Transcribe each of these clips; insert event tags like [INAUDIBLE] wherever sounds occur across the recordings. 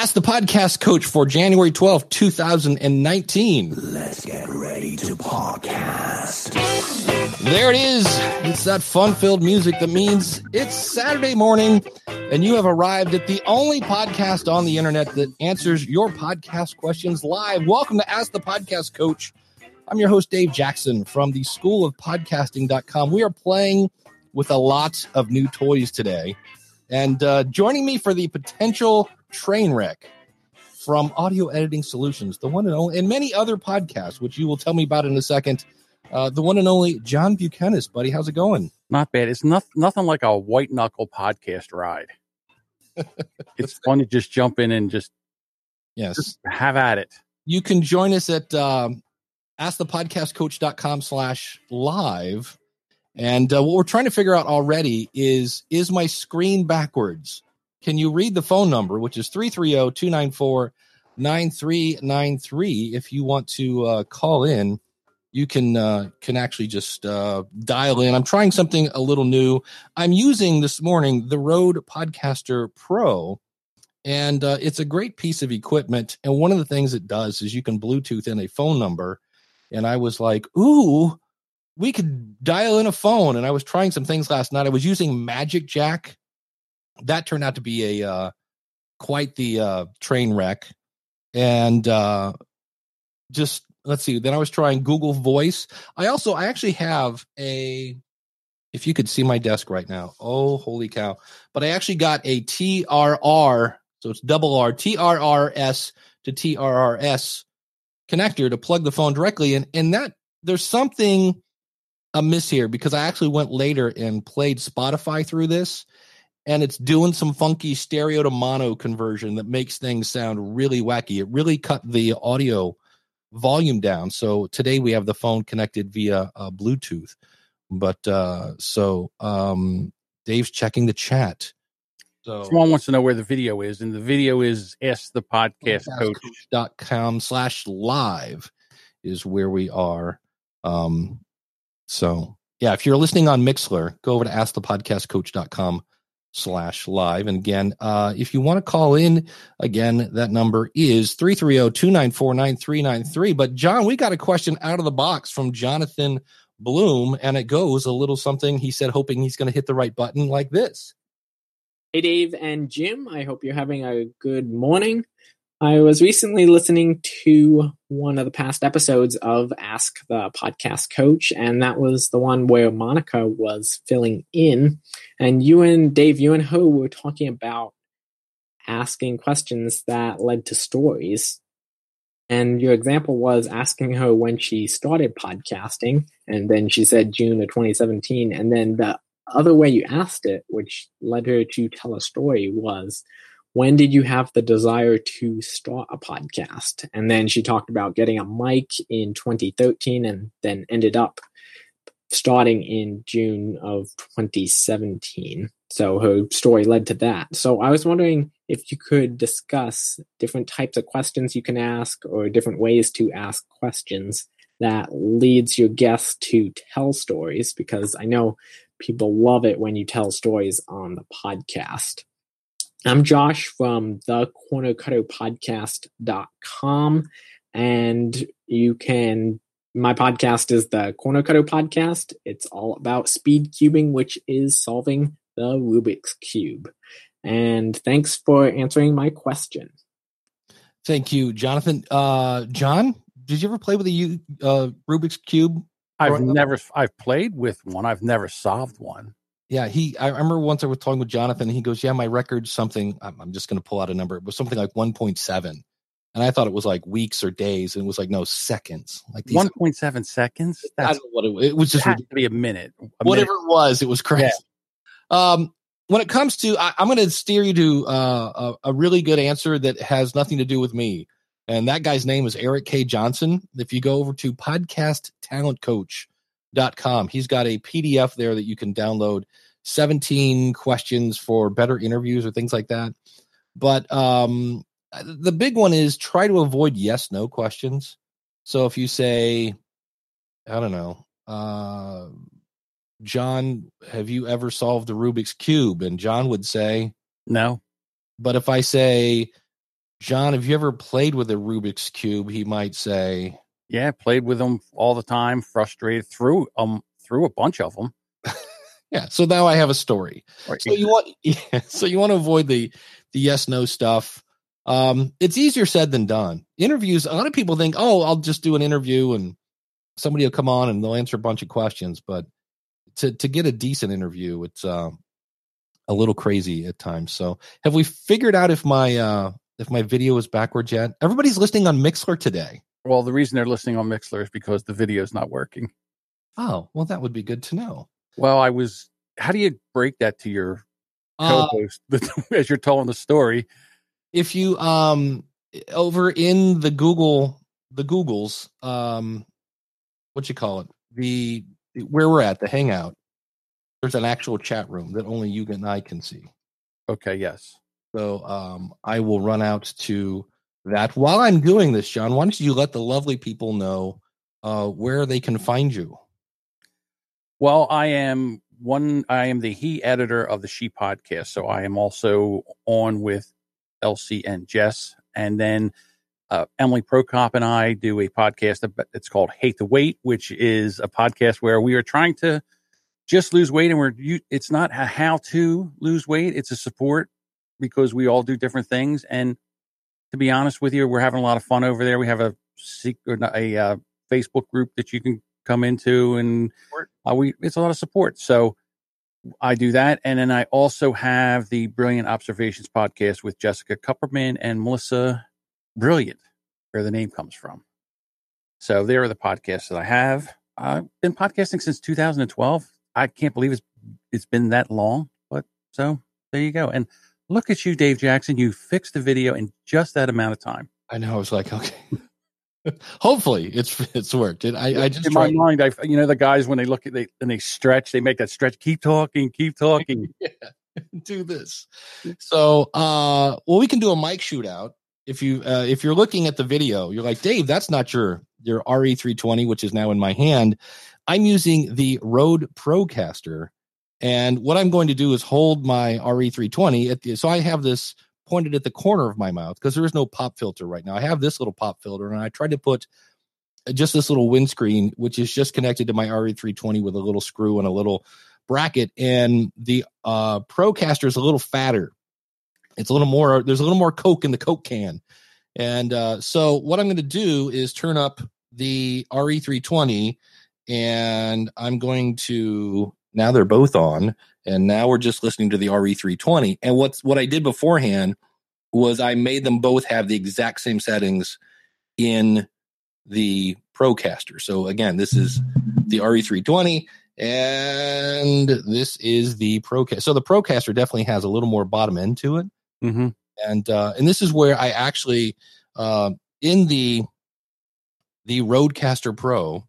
Ask the podcast coach for January 12th, 2019. Let's get ready to podcast. There it is. It's that fun filled music that means it's Saturday morning and you have arrived at the only podcast on the internet that answers your podcast questions live. Welcome to Ask the Podcast Coach. I'm your host, Dave Jackson from the School of Podcasting.com. We are playing with a lot of new toys today. And uh, joining me for the potential train wreck from Audio Editing Solutions, the one and only, and many other podcasts, which you will tell me about in a second. Uh, the one and only John Buchanan, buddy. How's it going? Not bad. It's not, nothing like a white knuckle podcast ride. [LAUGHS] it's fun to just jump in and just yes just have at it. You can join us at um, askthepodcastcoach.com slash live. And uh, what we're trying to figure out already is is my screen backwards? Can you read the phone number, which is 330 294 9393? If you want to uh, call in, you can uh, can actually just uh, dial in. I'm trying something a little new. I'm using this morning the Rode Podcaster Pro, and uh, it's a great piece of equipment. And one of the things it does is you can Bluetooth in a phone number. And I was like, ooh, we could dial in a phone. And I was trying some things last night. I was using Magic Jack. That turned out to be a uh, quite the uh, train wreck. And uh, just let's see. Then I was trying Google Voice. I also I actually have a. If you could see my desk right now, oh holy cow! But I actually got a TRR, so it's double R TRRS to TRRS connector to plug the phone directly in, and that there's something amiss here because I actually went later and played Spotify through this, and it's doing some funky stereo to mono conversion that makes things sound really wacky. It really cut the audio volume down. So today we have the phone connected via uh, Bluetooth. But uh, so um, Dave's checking the chat. So someone wants to know where the video is, and the video is ask the podcast coach dot com slash live is where we are. Um, so yeah, if you're listening on Mixlr, go over to askthepodcastcoach.com slash live. And again, uh, if you want to call in, again, that number is 330-294-9393. But John, we got a question out of the box from Jonathan Bloom, and it goes a little something he said, hoping he's going to hit the right button like this. Hey, Dave and Jim. I hope you're having a good morning. I was recently listening to one of the past episodes of Ask the Podcast Coach, and that was the one where Monica was filling in. And you and Dave, you and Ho were talking about asking questions that led to stories. And your example was asking her when she started podcasting, and then she said June of 2017. And then the other way you asked it, which led her to tell a story, was when did you have the desire to start a podcast? And then she talked about getting a mic in 2013 and then ended up starting in June of 2017. So her story led to that. So I was wondering if you could discuss different types of questions you can ask or different ways to ask questions that leads your guests to tell stories because I know people love it when you tell stories on the podcast. I'm Josh from the cornercutterpodcast.com and you can my podcast is the Corner Cutter Podcast. It's all about speed cubing, which is solving the Rubik's Cube. And thanks for answering my question. Thank you, Jonathan. Uh, John, did you ever play with a uh, Rubik's Cube? I've never, I've played with one. I've never solved one. Yeah, he. I remember once I was talking with Jonathan. he goes, "Yeah, my record's something. I'm, I'm just going to pull out a number. It was something like 1.7, and I thought it was like weeks or days, and it was like no seconds. Like 1.7 seconds. That's, I don't know what it, was. it was. Just to be a minute. A whatever minute. it was, it was crazy. Yeah. Um, when it comes to, I, am going to steer you to uh, a, a really good answer that has nothing to do with me. And that guy's name is Erik K. Johnson. If you go over to podcasttalentcoach.com, he's got a PDF there that you can download 17 questions for better interviews or things like that. But um, the big one is try to avoid yes no questions. So if you say, I don't know, uh, John, have you ever solved the Rubik's Cube? And John would say, No. But if I say, John, have you ever played with a Rubik's cube? He might say, Yeah, played with them all the time, frustrated through um through a bunch of them. [LAUGHS] "Yeah." So now I have a story. So you want, [LAUGHS] yeah, so you want to avoid the the yes no stuff. Um, it's easier said than done. Interviews. A lot of people think, "Oh, I'll just do an interview and somebody will come on and they'll answer a bunch of questions." But to to get a decent interview, it's uh, a little crazy at times. So, have we figured out if my uh, if my video is backwards yet? Everybody's listening on Mixlr today. well, the reason they're listening on Mixlr is because the video is not working. Oh, well, that would be good to know. Well, I was. How do you break that to your Uh, co-host [LAUGHS] as you're telling the story? if you um over in the Google the Googles um what you call it the where we're at the Hangout there's an actual chat room that only you and I can see. Okay, yes. So um I will run out to that while I'm doing this, John. Why don't you let the lovely people know uh where they can find you? Well, I am one. I am the he editor of the She podcast, so I am also on with Elsie and Jess, and then uh, Emily Prokop and I do a podcast. It's called Hate the Weight, which is a podcast where we are trying to just lose weight, and we're. It's not a how to lose weight; it's a support because we all do different things. And to be honest with you, we're having a lot of fun over there. We have a secret, a uh, Facebook group that you can come into and uh, we it's a lot of support. So I do that, and then I also have the Brilliant Observations podcast with Jessica Kupferman and Melissa Brilliant, where the name comes from. So there are the podcasts that I have. I've been podcasting since 2012. I can't believe it's it's been that long, but so there you go. And look at you, Dave Jackson. You fixed the video in just that amount of time. I know I was like, [LAUGHS] okay. [LAUGHS] Hopefully it's it's worked. It, I, I just in my mind, I you know the guys when they look at they and they stretch, they make that stretch. Keep talking, keep talking. [LAUGHS] do this. So, uh, well, we can do a mic shootout. If you uh, if you're looking at the video, you're like Dave, that's not your your RE320, which is now in my hand. I'm using the Rode Procaster, and what I'm going to do is hold my RE320 at the. So I have this pointed at the corner of my mouth because there is no pop filter right now. I have this little pop filter, and I tried to put just this little windscreen, which is just connected to my RE320 with a little screw and a little bracket and the uh procaster is a little fatter it's a little more there's a little more coke in the coke can and uh so what i'm going to do is turn up the re320 and i'm going to now they're both on and now we're just listening to the re320 and what's what i did beforehand was i made them both have the exact same settings in the procaster so again this is the re320 and this is the Procaster. So the Procaster definitely has a little more bottom end to it, Mm-hmm. and uh, and this is where I actually uh, in the the RodeCaster Pro,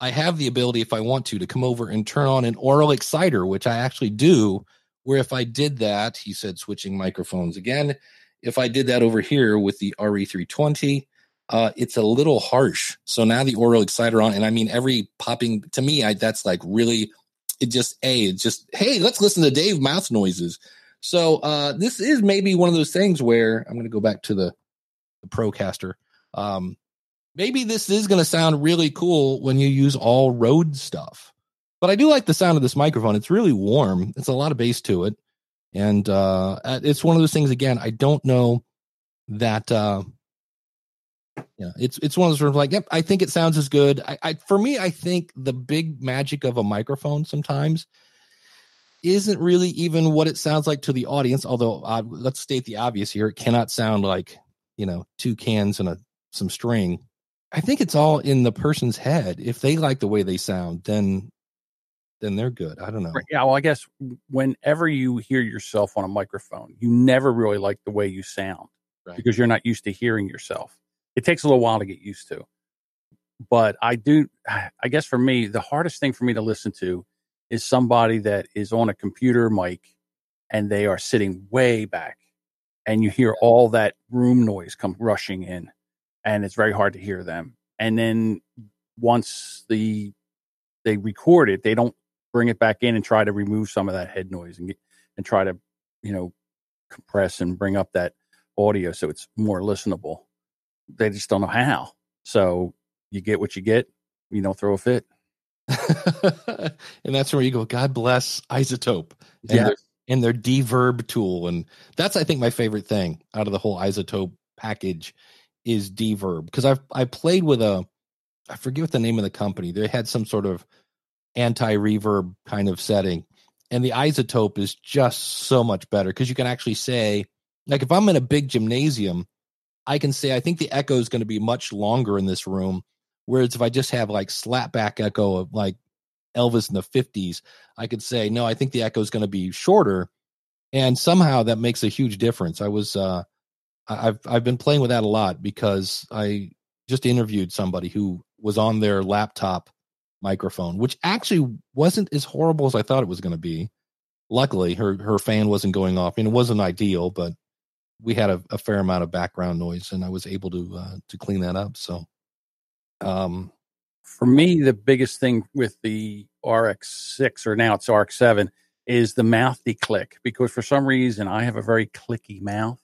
I have the ability if I want to to come over and turn on an aural exciter, which I actually do. Where if I did that, he said switching microphones again. If I did that over here with the RE320, uh, it's a little harsh. So now the aural exciter on, and I mean every popping to me, I that's like really it just a it's just hey, let's listen to Dave mouth noises. So uh this is maybe one of those things where I'm gonna go back to the the Procaster. Um maybe this is gonna sound really cool when you use all Rode stuff. But I do like the sound of this microphone. It's really warm. It's a lot of bass to it. And uh it's one of those things again, I don't know that uh yeah, it's it's one of those sort of like, yep, I think it sounds as good. I, I for me, I think the big magic of a microphone sometimes isn't really even what it sounds like to the audience. Although, uh, let's state the obvious here: it cannot sound like you know two cans and a some string. I think it's all in the person's head. If they like the way they sound, then then they're good. I don't know. Yeah, well, I guess whenever you hear yourself on a microphone, you never really like the way you sound Right. because you're not used to hearing yourself. It takes a little while to get used to. But I do, [SIGHS] I guess for me, the hardest thing for me to listen to is somebody that is on a computer mic and they are sitting way back and you hear all that room noise come rushing in and it's very hard to hear them. And then once the they record it, they don't bring it back in and try to remove some of that head noise and get, and try to you know compress and bring up that audio so it's more listenable. They just don't know how. So you get what you get. You don't throw a fit. and that's where you go. God bless iZotope and, Yeah. their, and their deverb tool, and that's I think my favorite thing out of the whole iZotope package is deverb because I've I played with a I forget what the name of the company. They had some sort of anti reverb kind of setting, and the iZotope is just so much better because you can actually say like if I'm in a big gymnasium, I can say I think the echo is going to be much longer in this room Whereas if I just have like slapback echo of like Elvis in the 50s, I could say, no, I think the echo is going to be shorter. And somehow that makes a huge difference. I was, uh, I've, I've been playing with that a lot because I just interviewed somebody who was on their laptop microphone, which actually wasn't as horrible as I thought it was going to be. Luckily, her, her fan wasn't going off. I mean, it wasn't ideal, but we had a, a fair amount of background noise and I was able to, uh, to clean that up. So, um, For me, the biggest thing with the RX6 or now it's RX7 is the mouthy click because for some reason I have a very clicky mouth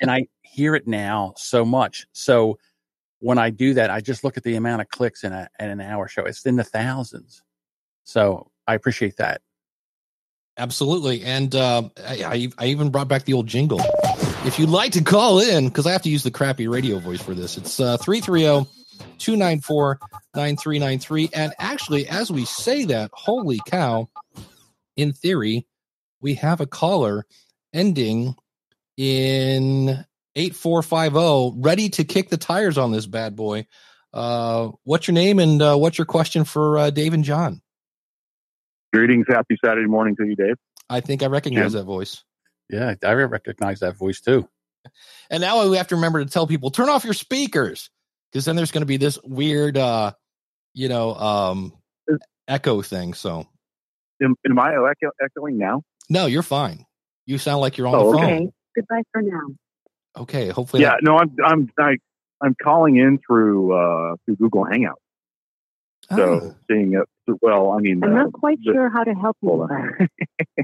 and I hear it now so much. So when I do that, I just look at the amount of clicks in, a, in an hour show. It's in the thousands. So I appreciate that. Absolutely. And uh, I, I, even brought back the old jingle. If you'd like to call in, because I have to use the crappy radio voice for this, it's uh, 330 294 9393. And actually, as we say that, holy cow, in theory, we have a caller ending in 8450 ready to kick the tires on this bad boy. Uh, what's your name and uh, what's your question for uh, Dave and John? Greetings, happy Saturday morning to you, Dave. I think I recognize Jim. that voice. Yeah, I recognize that voice too. [LAUGHS] And now we have to remember to tell people turn off your speakers because then there's going to be this weird, uh, you know, um, echo thing. So Am, am I echo, echoing now? no, you're fine. You sound like you're on Oh, the phone. Okay. Goodbye for now. Okay, hopefully. Yeah, no, I'm I'm I, I'm calling in through uh, through Google Hangout. that- So Ah, seeing it, well, I mean, I'm uh, not quite the, sure how to help you with that.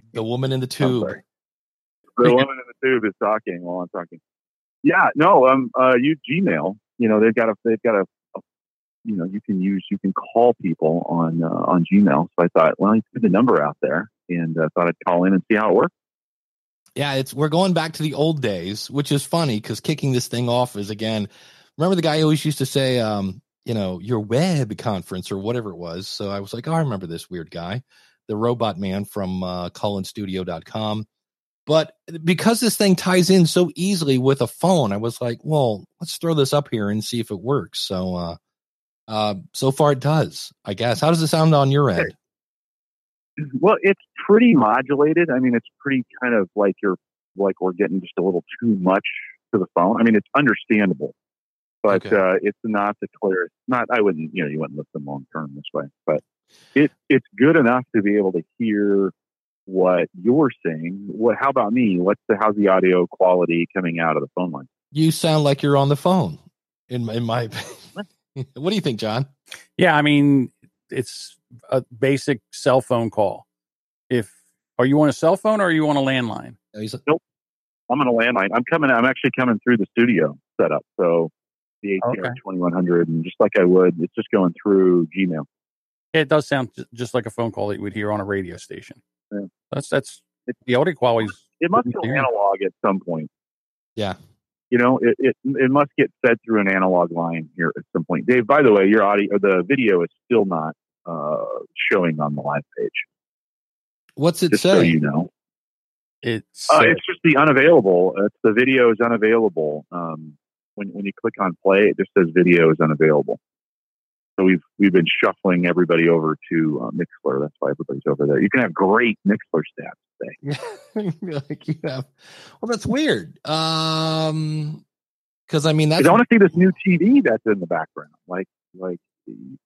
[LAUGHS] the woman in the tube. The woman in the tube is talking while I'm talking. Yeah, no, um, uh, you Gmail. You know, they've got a they've got a, a you know, you can use you can call people on uh, on Gmail. So I thought, well, you put the number out there, and uh, thought I'd call in and see how it works. Yeah, it's we're going back to the old days, which is funny because kicking this thing off is again. Remember the guy always used to say, um, you know, your web conference or whatever it was. So I was like, oh, I remember this weird guy, the robot man from uh, CallinStudio.com. But because this thing ties in so easily with a phone, I was like, well, let's throw this up here and see if it works. So, uh, uh, so far it does, I guess. How does it sound on your end? Well, it's pretty modulated. I mean, it's pretty kind of like you're like we're getting just a little too much to the phone. I mean, it's understandable, but Okay. uh, it's not the clear. Not I wouldn't you know you wouldn't listen long term this way, but it it's good enough to be able to hear what you're saying. What? How about me? What's the how's the audio quality coming out of the phone line? You sound like you're on the phone. In my, in my [LAUGHS] what do you think, John? Yeah, I mean, it's a basic cell phone call. If are you on a cell phone or are you on a landline? He's- I'm on a landline. I'm coming. I'm actually coming through the studio setup. So the ATR Okay. 2100, and just like I would, it's just going through Gmail. It does sound just like a phone call that you would hear on a radio station. Yeah. That's that's the audio quality. It must Good go analog at some point. Yeah. You know, it, it it must get fed through an analog line here at some point. Dave, by the way, your audio, the video is still not uh, showing on the live page. What's it Just say? so you know, It's uh, it's just the unavailable. It's the video is unavailable. Um, when when you click on play, it just says video is unavailable. So we've we've been shuffling everybody over to uh, Mixlr. That's why everybody's over there. You can have great Mixlr stats today. [LAUGHS] like you have. Well, that's weird. Um, because I mean that's Because I want to see this [LAUGHS] new TV that's in the background. Like like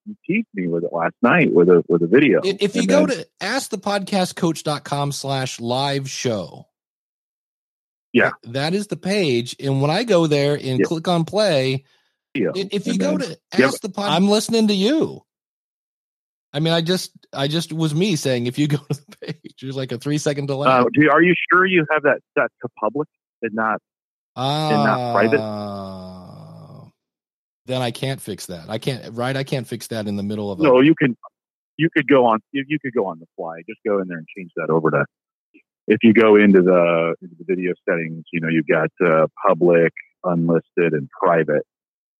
you teased me with it last night with a with a video. if, you And go then- to askthepodcastcoach.com slash live show. Yeah. that is the page. And when I go there and Yeah. click on play, if you and go then- to Yeah, ask the pod, I'm listening to you. I mean, I just, I just was me saying, if you go [LAUGHS] to the page, there's like a three second delay. uh, do, are you sure you have that set to public and not Ah, private? Then I can't fix that. I can't. Right? I can't fix that in the middle of. A, No, you can you could go on you, you could go on the fly. Just go in there and change that over to if you go into the into the video settings, you know, you've got uh, public, unlisted, and private.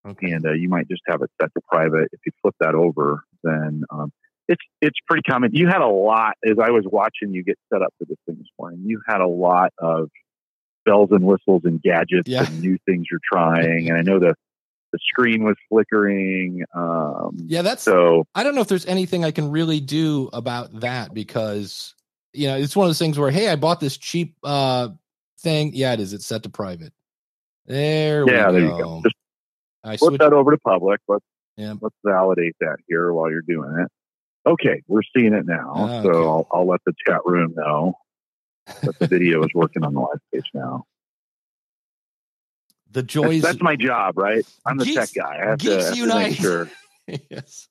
Okay. and uh, you might just have it set to private. If you flip that over, then um, it's it's pretty common. You had a lot as I was watching you get set up for this thing this morning. You had a lot of bells and whistles and gadgets Yeah. and new things you're trying, [LAUGHS] and I know the the screen was flickering. Um, Yeah, that's. so I don't know if there's anything I can really do about that because you know it's one of those things where hey, I bought this cheap uh thing. Yeah, it is. It's set to private. There yeah, we there go. you go. Just I flip switched. that over to public. Let's Yeah. let's validate that here while you're doing it. Okay, we're seeing it now. So I'll, I'll let the chat room know that the video is working on the live page now. The That's, joys. that's my job, right? I'm the Geeks- tech guy. I have to, Geeks have to Unite. make sure. [LAUGHS] yes.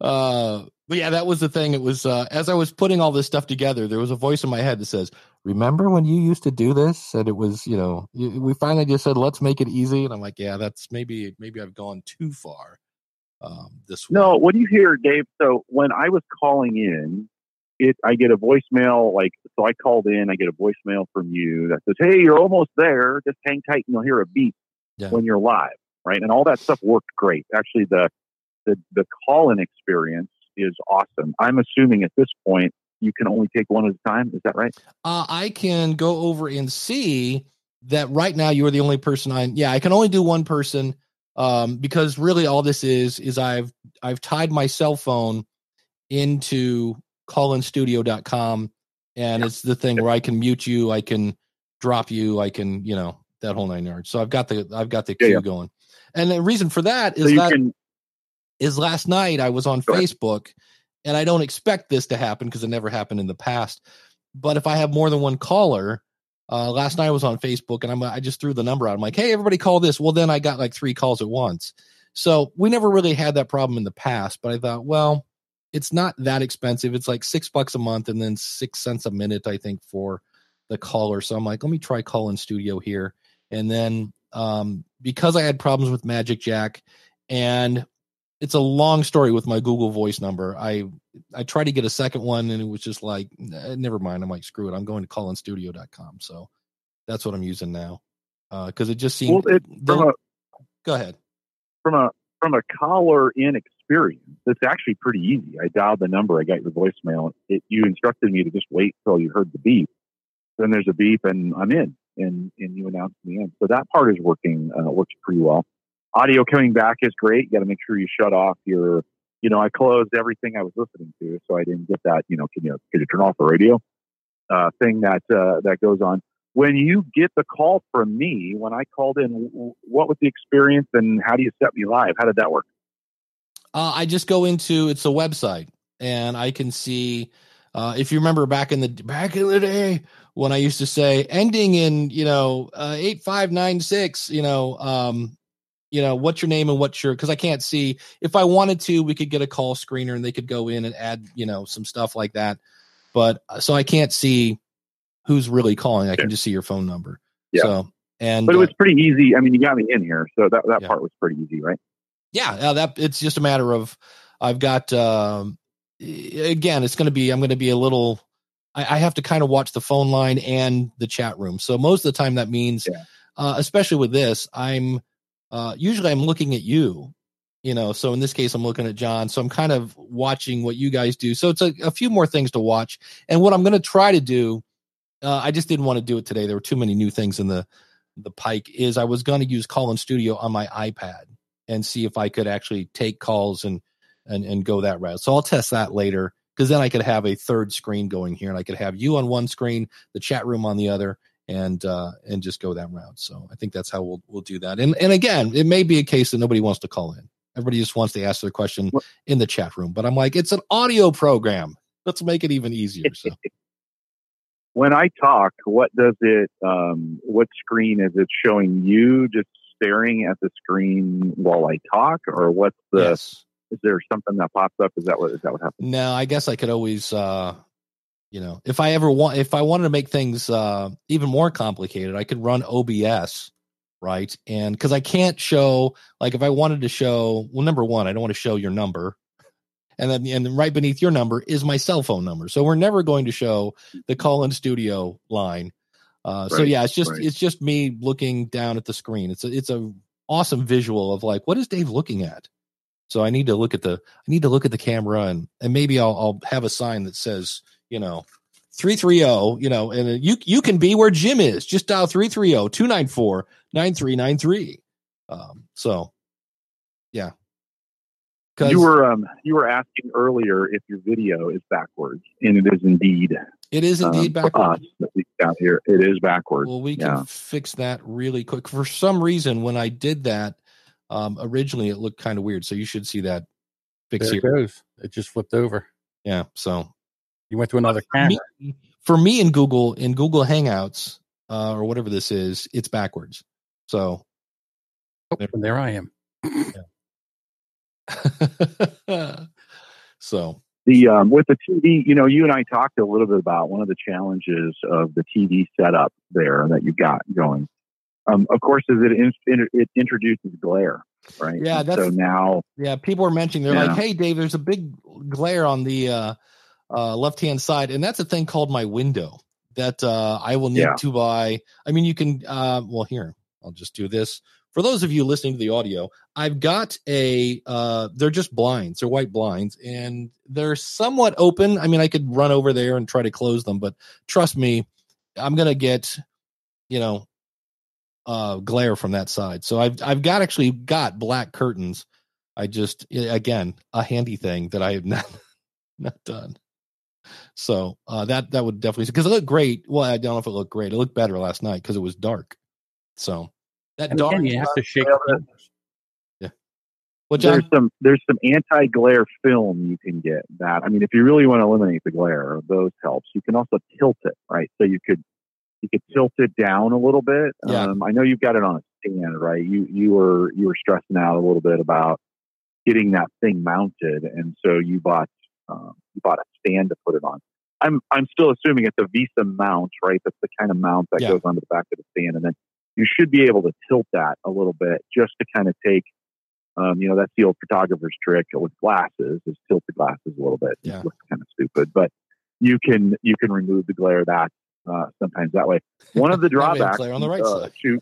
Uh, but yeah, that was the thing. It was uh, as I was putting all this stuff together, there was a voice in my head that says, "Remember when you used to do this?" And it was, you know, we finally just said, "Let's make it easy." And I'm like, "Yeah, that's maybe maybe I've gone too far." Um, this way. No, what do you hear, Dave? So when I was calling in, it I get a voicemail like so I called in, I get a voicemail from you that says, Hey, you're almost there, just hang tight and you'll hear a beep Yeah. when you're live. Right. And all that stuff worked great. Actually the the, the call in experience is awesome. I'm assuming at this point you can only take one at a time. Is that right? uh, I can go over and see that right now you are the only person I yeah I can only do one person um because really all this is is I've I've tied my cell phone into callinstudio.com and it's the thing where I can mute you I can drop you I can you know that whole nine yards so I've got the I've got the Yeah, queue yeah. going and the reason for that is so that can is last night I was on Go ahead. Facebook and I don't expect this to happen because it never happened in the past. But if I have more than one caller, uh, last night I was on Facebook and I'm I just threw the number out. I'm like, hey, everybody call this. Well, then I got like three calls at once. So we never really had that problem in the past, but I thought, well, it's not that expensive. It's like six bucks a month and then six cents a minute, I think, for the caller. So I'm like, let me try call in studio here. And then um, because I had problems with Magic Jack and it's a long story with my Google Voice number. I I tried to get a second one and it was just like "Nah, never mind. I'm like screw it. I'm going to callinstudio.com. So that's what I'm using now. Uh cuz it just seemed well it from a go ahead. from a from a caller in experience, it's actually pretty easy. I dialed the number, I got your voicemail. It, you instructed me to just wait till you heard the beep. Then there's a beep, and I'm in, and and you announced me in. So that part is working uh, works pretty well. Audio coming back is great. You got to make sure you shut off your. You know, I closed everything I was listening to, so I didn't get that. You know, can you can you turn off the radio? Uh, thing that uh, that goes on when you get the call from me, when I called in, what was the experience and how do you set me live? How did that work? Uh, I just go into it's a website and I can see uh, if you remember back in the back in the day when I used to say ending in you know uh, eight five nine six you know um, you know what's your name and what's your because I can't see if I wanted to we could get a call screener and they could go in and add you know some stuff like that but uh, so I can't see who's really calling I can just see your phone number Yeah. so and But it uh, was pretty easy. I mean, you got me in here, so that, that Yeah. part was pretty easy, right? Yeah uh, that it's just a matter of i've got um again it's going to be i'm going to be a little I, I have to kind of watch the phone line and the chat room. So most of the time that means Yeah. uh especially with this i'm uh usually i'm looking at you you know so in this case i'm looking at john. So i'm kind of watching what you guys do. So it's a, a few more things to watch. And what i'm going to try to do uh, i just didn't want to do it today. There were too many new things in the the pike is i was going to use call in studio on my ipad and see if I could actually take calls and and and go that route. So I'll test that later because then I could have a third screen going here, and I could have you on one screen, the chat room on the other, and uh and just go that route. So I think that's how we'll we'll do that. And and again, it may be a case that nobody wants to call in. Everybody just wants to ask their question in the chat room. But I'm like, it's an audio program. Let's make it even easier. So [LAUGHS] When I talk, what does it, um, what screen is it showing you just staring at the screen while I talk or what's the, yes. is there something that pops up? Is that what, is that what happens? No, I guess I could always uh You know, if I ever want, if I wanted to make things uh, even more complicated, I could run OBS, right? And because I can't show, like, if I wanted to show, well, number one, I don't want to show your number, and then and right beneath your number is my cell phone number. So we're never going to show the call in studio line. Uh, so yeah, it's just right. it's just me looking down at the screen. It's a it's a awesome visual of like what is Dave looking at. So I need to look at the I need to look at the camera and and maybe I'll I'll have a sign that says you know 330 you know and you you can be where Jim is. Just dial 330-294-9393. Um so yeah. 'Cause- You were um, you were asking earlier if your video is backwards, and it is indeed. it is indeed um, for backwards. us, at least down here, it is backwards. Well, we can yeah. fix that really quick. For some reason, when I did that, um, originally it looked kind of weird. So you should see that fix There it here. goes. It just flipped over. Yeah. So You went to another for me, camera. for me in Google in Google Hangouts uh, or whatever this is, it's backwards. So Oh, and there I am. [LAUGHS] so The um, with the TV, you know, you and I talked a little bit about one of the challenges of the TV setup there that you got going. Um, of course, is it in, it introduces glare, right? Yeah, that's- so now yeah, people are mentioning they're Yeah. like, "Hey, Dave, there's a big glare on the uh, uh, left hand side, and that's a thing called my window that uh, I will need Yeah. to buy." I mean, you can. Uh, well, here I'll just do this for those of you listening to the audio. I've got a. Uh, they're just blinds. They're white blinds, and they're somewhat open. I mean, I could run over there and try to close them, but trust me, I'm gonna get, you know, uh, glare from that side. So I've I've got actually got black curtains. I just again a handy thing that I have [LAUGHS] not not done. So uh, that that would definitely because it looked great. Well, I don't know if it looked great. It looked better last night because it was dark. So that And dark. again, you have to shake. Well, the corners. Well, there's some there's some anti glare film you can get. That I mean, if you really want to eliminate the glare, those helps. You can also tilt it, right? So you could you could tilt it down a little bit. Yeah. Um, I know you've got it on a stand, right? You you were you were stressing out a little bit about getting that thing mounted, and so you bought um, you bought a stand to put it on. I'm I'm still assuming it's a VESA mount, right? That's the kind of mount that Yeah. goes onto the back of the stand, and then you should be able to tilt that a little bit just to kind of take, um, you know, that's the old photographer's trick with glasses is tilt the glasses a little bit. Yeah. It looks kind of stupid, but you can you can remove the glare that uh, sometimes that way. One of the [LAUGHS] That way it's drawbacks on the right uh, side. to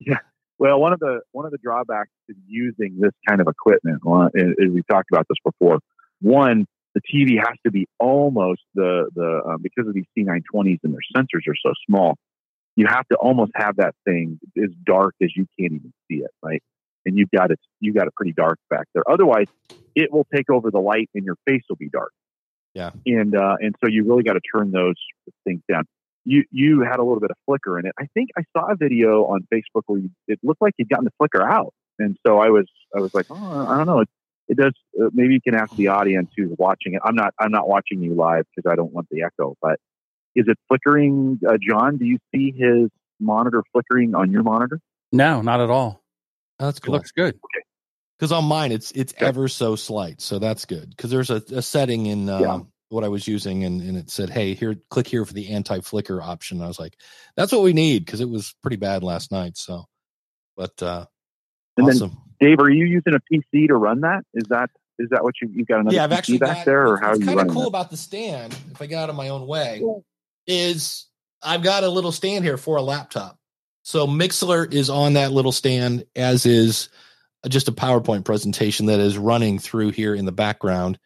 yeah. Well, one of the one of the drawbacks to using this kind of equipment, one, is we talked about this before. One, the TV has to be almost the the uh, because of these C920s and their sensors are so small. You have to almost have that thing as dark as you can't even see it, right? And you've got it, you got it pretty dark back there. Otherwise, it will take over the light and your face will be dark. Yeah. And uh, and so you really got to turn those things down. You you had a little bit of flicker in it. I think I saw a video on Facebook where you, it looked like you'd gotten the flicker out, and so I was I was like, oh, I don't know. It, it does. Uh, maybe you can ask the audience who's watching it. I'm not I'm not watching you live because I don't want the echo. But is it flickering, uh, John? Do you see his monitor flickering on your monitor? No, not at all. Oh, that's It looks good. Because on mine, it's it's Okay. ever so slight, so that's good. Because there's a, a setting in um, Yeah. what I was using, and, and it said, "Hey, here, click here for the anti flicker option." And I was like, "That's what we need," because it was pretty bad last night. So, but uh, And then awesome. Dave, are you using a PC to run that? Is that is that what you you got another yeah, I've PC actually back got, there, or how are what's you kind of cool that? about the stand, if I get out of my own way, is I've got a little stand here for a laptop. So Mixlr is on that little stand, as is just a PowerPoint presentation that is running through here in the background.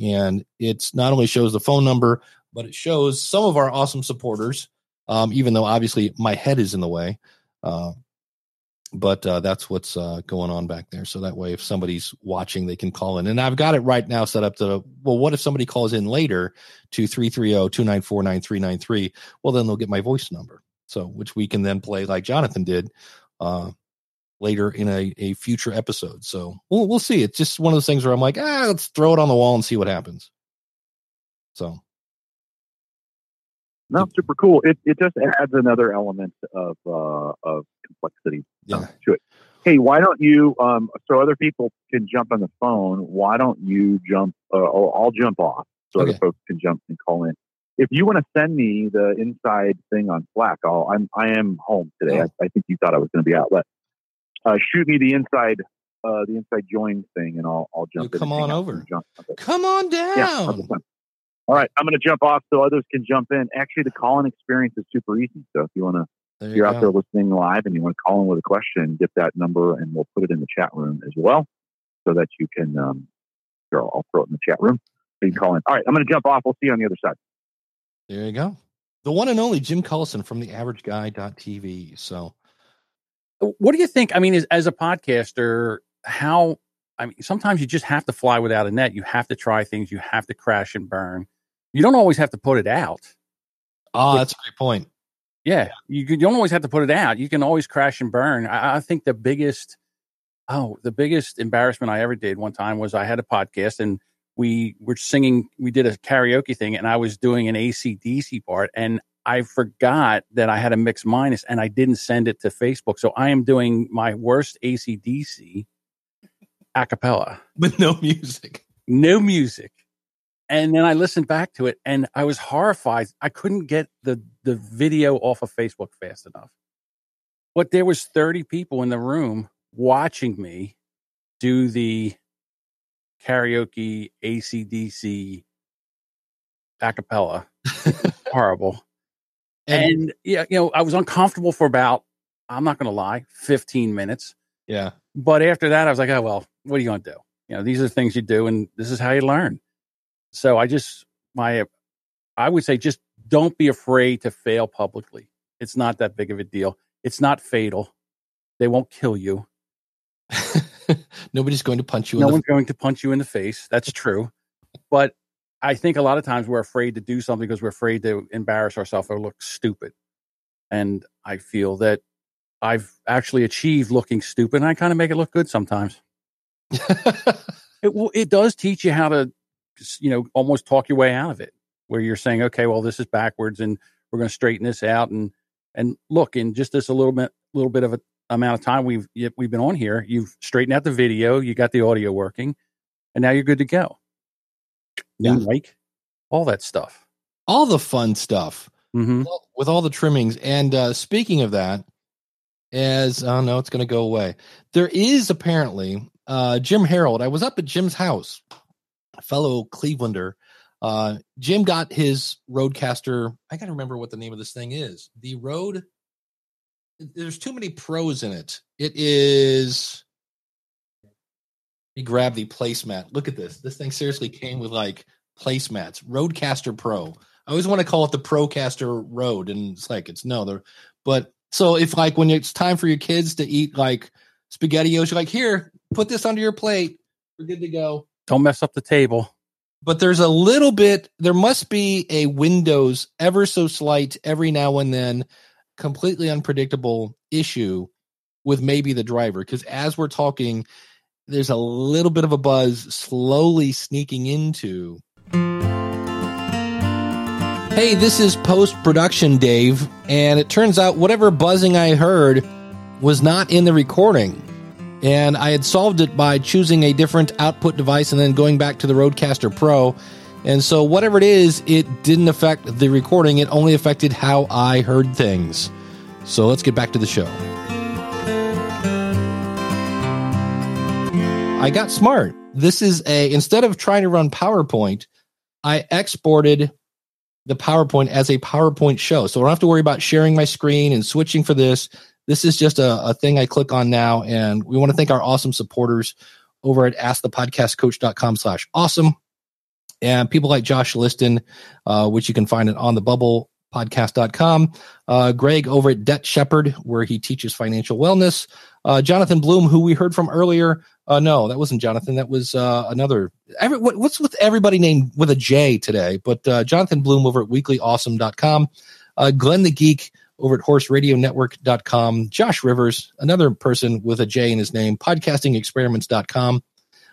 And it's not only shows the phone number, but it shows some of our awesome supporters. Um, even though obviously my head is in the way, uh, but uh, that's what's uh, going on back there. So that way, if somebody's watching, they can call in. And I've got it right now set up to, well, what if somebody calls in later to 330 294 9393? Well, then they'll get my voice number. So, which we can then play like Jonathan did uh, later in a, a future episode. So we'll, we'll see. It's just one of those things where I'm like, ah, let's throw it on the wall and see what happens. So, No, super cool. It it just adds another element of uh, of complexity uh, yeah. to it. Hey, why don't you? Um, so other people can jump on the phone. Why don't you jump? Uh, or I'll jump off so Okay. other folks can jump and call in. if you want to send me the inside thing on Slack, I'll, I'm I am home today. Oh. I, I think you thought I was going to be out, but uh, shoot me the inside uh, the inside join thing, and I'll I'll jump. You come on over. Come on down. 100%. All right, I'm going to jump off so others can jump in. Actually, the call-in experience is super easy. So if you want to, There you you're go. out there listening live and you want to call in with a question, get that number and we'll put it in the chat room as well, so that you can. Um, sure, I'll throw it in the chat room so you can call in. All right, I'm going to jump off. We'll see you on the other side. There you go. The one and only Jim Collison from the averageguy.tv. So what do you think? I mean, as, as a podcaster, how, I mean, sometimes you just have to fly without a net. You have to try things. You have to crash and burn. You don't always have to put it out. ah, that's a great point. Yeah. You, you don't always have to put it out. You can always crash and burn. I, I think the biggest, oh, the biggest embarrassment I ever did one time was I had a podcast and we were singing, we did a karaoke thing and I was doing an ACDC part and I forgot that I had a mix minus and I didn't send it to Facebook. So I am doing my worst ACDC a cappella, [LAUGHS] With no music. no music. And then I listened back to it and I was horrified. I couldn't get the, the video off of Facebook fast enough. But there was 30 people in the room watching me do the karaoke ACDC a cappella. [LAUGHS] Horrible. And, And yeah, you know, I was uncomfortable for about, I'm not going to lie, 15 minutes. yeah. But after that, I was like, oh, well, what are you going to do? You know, these are the things you do, and this is how you learn. So I just, my, I would say just don't be afraid to fail publicly. It's not that big of a deal. It's not fatal. They won't kill you. [LAUGHS] Nobody's going to punch you no in the one's going to punch you in the face. That's true. But I think a lot of times we're afraid to do something because we're afraid to embarrass ourselves or look stupid. And I feel that I've actually achieved looking stupid and I kind of make it look good sometimes. [LAUGHS] It, well, it does teach you how to, you know, almost talk your way out of it where you're saying, okay, well, this is backwards and we're going to straighten this out. And, and look, in just this a little bit, little bit of a amount of time we've, we've been on here, you've straightened out the video, you got the audio working and now you're good to go. New Yeah. mic, all that stuff. all the fun stuff hmm with all the trimmings. And uh, speaking of that, as oh no, it's going to go away. There is apparently uh, Jim Harold. I was up at Jim's house, fellow Clevelander. Uh, Jim got his RodeCaster. I got to remember what the name of this thing is. The Road. There's too many pros in it. It is. Let me grab the placemat. Look at this. This thing seriously came with like placemats. RodeCaster Pro. I always want to call it the Procaster Rode, and it's like it's no, the but so if like when it's time for your kids to eat like spaghettios, you're like, here, put this under your plate. We're good to go. Don't mess up the table. But there's a little bit, there must be a Windows ever so slight every now and then, completely unpredictable issue with maybe the driver. Because as we're talking, there's a little bit of a buzz slowly sneaking into. Hey, this is post production, Dave. And it turns out whatever buzzing I heard was not in the recording. And I had solved it by choosing a different output device and then going back to the RodeCaster Pro. And so, whatever it is, it didn't affect the recording. It only affected how I heard things. So, let's get back to the show. I got smart. This is a, instead of trying to run PowerPoint, I exported the PowerPoint as a PowerPoint show. So I don't have to worry about sharing my screen and switching for this. This is just a, a thing I click on now. And we want to thank our awesome supporters over at askthepodcastcoach.com slash awesome. And people like Josh Liston, uh, which you can find it on the bubble podcast.com. Uh, Greg over at Debt Shepherd, where he teaches financial wellness. Uh, Jonathan Bloom, who we heard from earlier. Uh, no, that wasn't Jonathan. That was uh, another. Every, what, what's with everybody named with a J today? But uh, Jonathan Bloom over at weeklyawesome.com. Uh, Glenn the Geek over at horseradionetwork.com. Josh Rivers, another person with a J in his name, podcastingexperiments.com.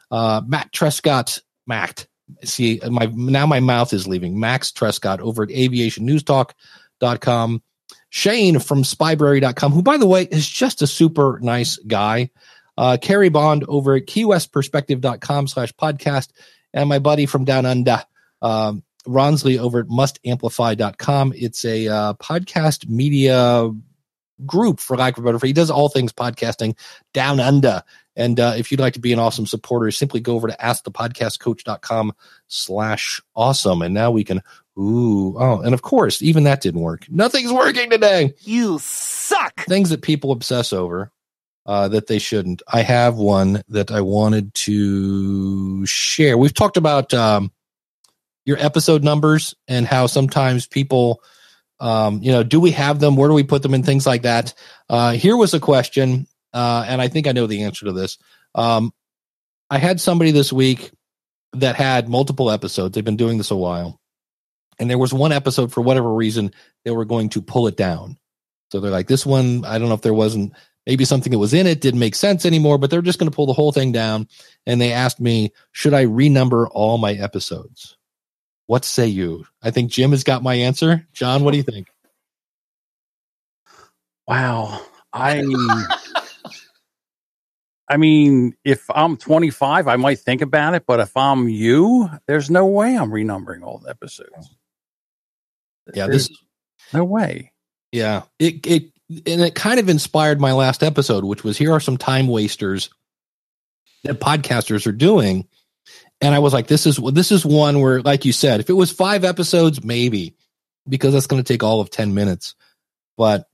Uh, Matt Trescott, Matt. See, my now my mouth is leaving. Max Trescott over at aviationnewstalk.com. Shane from spybrary.com, who, by the way, is just a super nice guy. Uh, Carrie Bond over at keywestperspective.com slash podcast. And my buddy from down under, um, Ronsley over at mustamplify.com. It's a uh, podcast media group, for lack of a better phrase. He does all things podcasting down under. And uh, if you'd like to be an awesome supporter, simply go over to askthepodcastcoach.com slash awesome. And now we can, ooh, oh, and of course, even that didn't work. Nothing's working today. You suck. Things that people obsess over uh, that they shouldn't. I have one that I wanted to share. We've talked about um, your episode numbers and how sometimes people, um, you know, do we have them? Where do we put them and things like that? Uh, here was a question, uh, and I think I know the answer to this. Um, I had somebody this week that had multiple episodes. They've been doing this a while. And there was one episode, for whatever reason, they were going to pull it down. So they're like, this one, I don't know if there wasn't maybe something that was in it didn't make sense anymore, but they're just going to pull the whole thing down. And they asked me, should I renumber all my episodes? What say you? I think Jim has got my answer. John, what do you think? Wow. I [LAUGHS] I mean, if I'm 25, I might think about it, but if I'm you, there's no way I'm renumbering all the episodes. Yeah, There's this no way. yeah, it it and it kind of inspired my last episode, which was here are some time wasters that podcasters are doing. And I was like, this is this is one where, like you said, if it was five episodes, maybe because that's going to take all of 10 minutes. But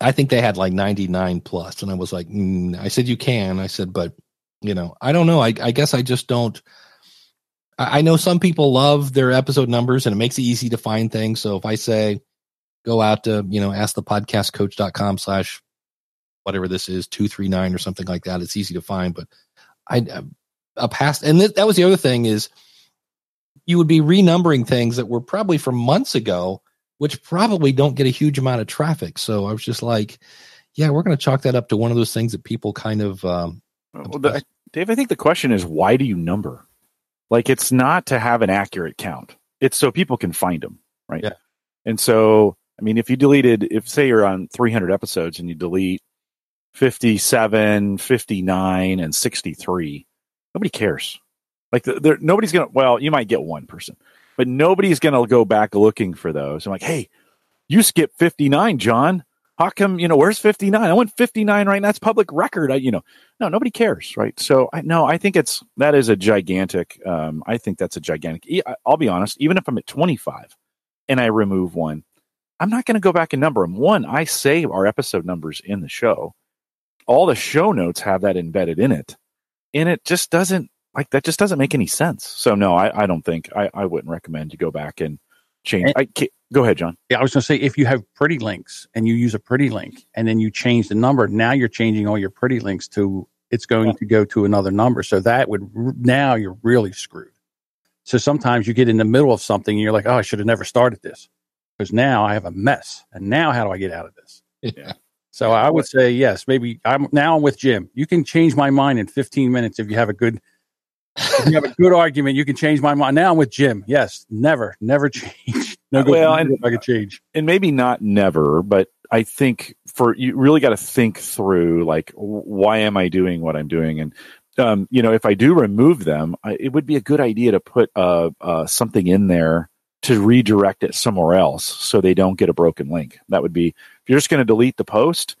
I think they had like 99 plus, And I was like, mm. I said, you can. I said, but you know, I don't know. I, I guess I just don't. I, I know some people love their episode numbers and it makes it easy to find things. So if I say, go out to, you know, ask the podcastcoach.com slash whatever this is, 239 or something like that, it's easy to find. But I, a past, and th- that was the other thing is you would be renumbering things that were probably from months ago which probably don't get a huge amount of traffic. So I was just like, yeah, we're going to chalk that up to one of those things that people kind of. Um, well, the, Dave, I think the question is why do you number? Like, it's not to have an accurate count. It's so people can find them, right? Yeah. And so, I mean, if you deleted, if say you're on 300 episodes and you delete 57, 59, and 63, nobody cares. Like, there, nobody's gonna. Well, you might get one person, but nobody's to go back looking for those. I'm like, hey, you skipped 59, John. How come, you know, where's 59? I went 59 right now. That's public record. I, you know, no, nobody cares, right? So, I no, I think it's, that is a gigantic, um, I think that's a gigantic, I'll be honest, even if I'm at 25 and I remove one, I'm not going to go back and number them. One, I save our episode numbers in the show. All the show notes have that embedded in it. And it just doesn't, like that just doesn't make any sense. So no, I, I don't think I, I wouldn't recommend you go back and change. And, I go ahead, John. Yeah, I was going to say if you have pretty links and you use a pretty link and then you change the number, now you're changing all your pretty links to it's going yeah. to go to another number. So that would now you're really screwed. So sometimes you get in the middle of something and you're like, oh, I should have never started this because now I have a mess. And now how do I get out of this? Yeah. So I would say yes. Maybe I'm now I'm with Jim. You can change my mind in 15 minutes if you have a good if you have a good argument, you can change my mind. Now I'm with Jim. Yes, never, never [LAUGHS] change. No good. Well, and, I could change, and maybe not never, but I think for you really got to think through like why am I doing what I'm doing, and um, you know if I do remove them, I, it would be a good idea to put uh, uh, something in there to redirect it somewhere else so they don't get a broken link. That would be if you're just going to delete the post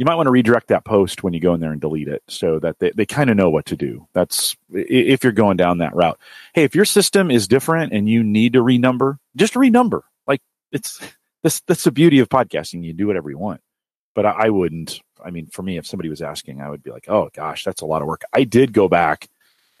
you might want to redirect that post when you go in there and delete it so that they, they kind of know what to do. That's if you're going down that route. Hey, if your system is different and you need to renumber, just renumber. Like it's this that's the beauty of podcasting. You do whatever you want. But I, I wouldn't. I mean, for me, if somebody was asking, I would be like, oh gosh, that's a lot of work. I did go back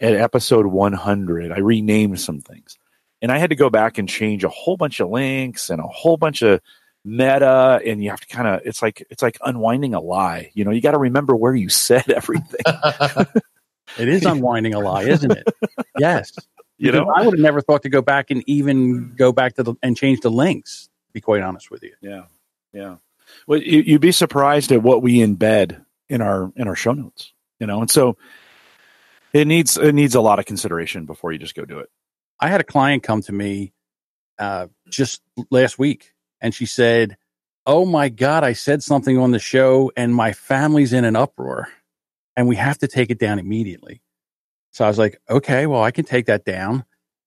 at episode 100. I renamed some things and I had to go back and change a whole bunch of links and a whole bunch of meta and you have to kind of it's like it's like unwinding a lie you know you got to remember where you said [LAUGHS] everything. It is unwinding a lie isn't it? Yes. [LAUGHS] You know? I would have never thought to go back and even go back to the and change the links to be quite honest with you. Yeah yeah. Well you, you'd be surprised at what we embed in our in our show notes you know? And so it needs it needs a lot of consideration before you just go do it i had a client come to me uh, just last week and she said, Oh my God, I said something on the show and my family's in an uproar and we have to take it down immediately. So I was like, Okay, well, I can take that down.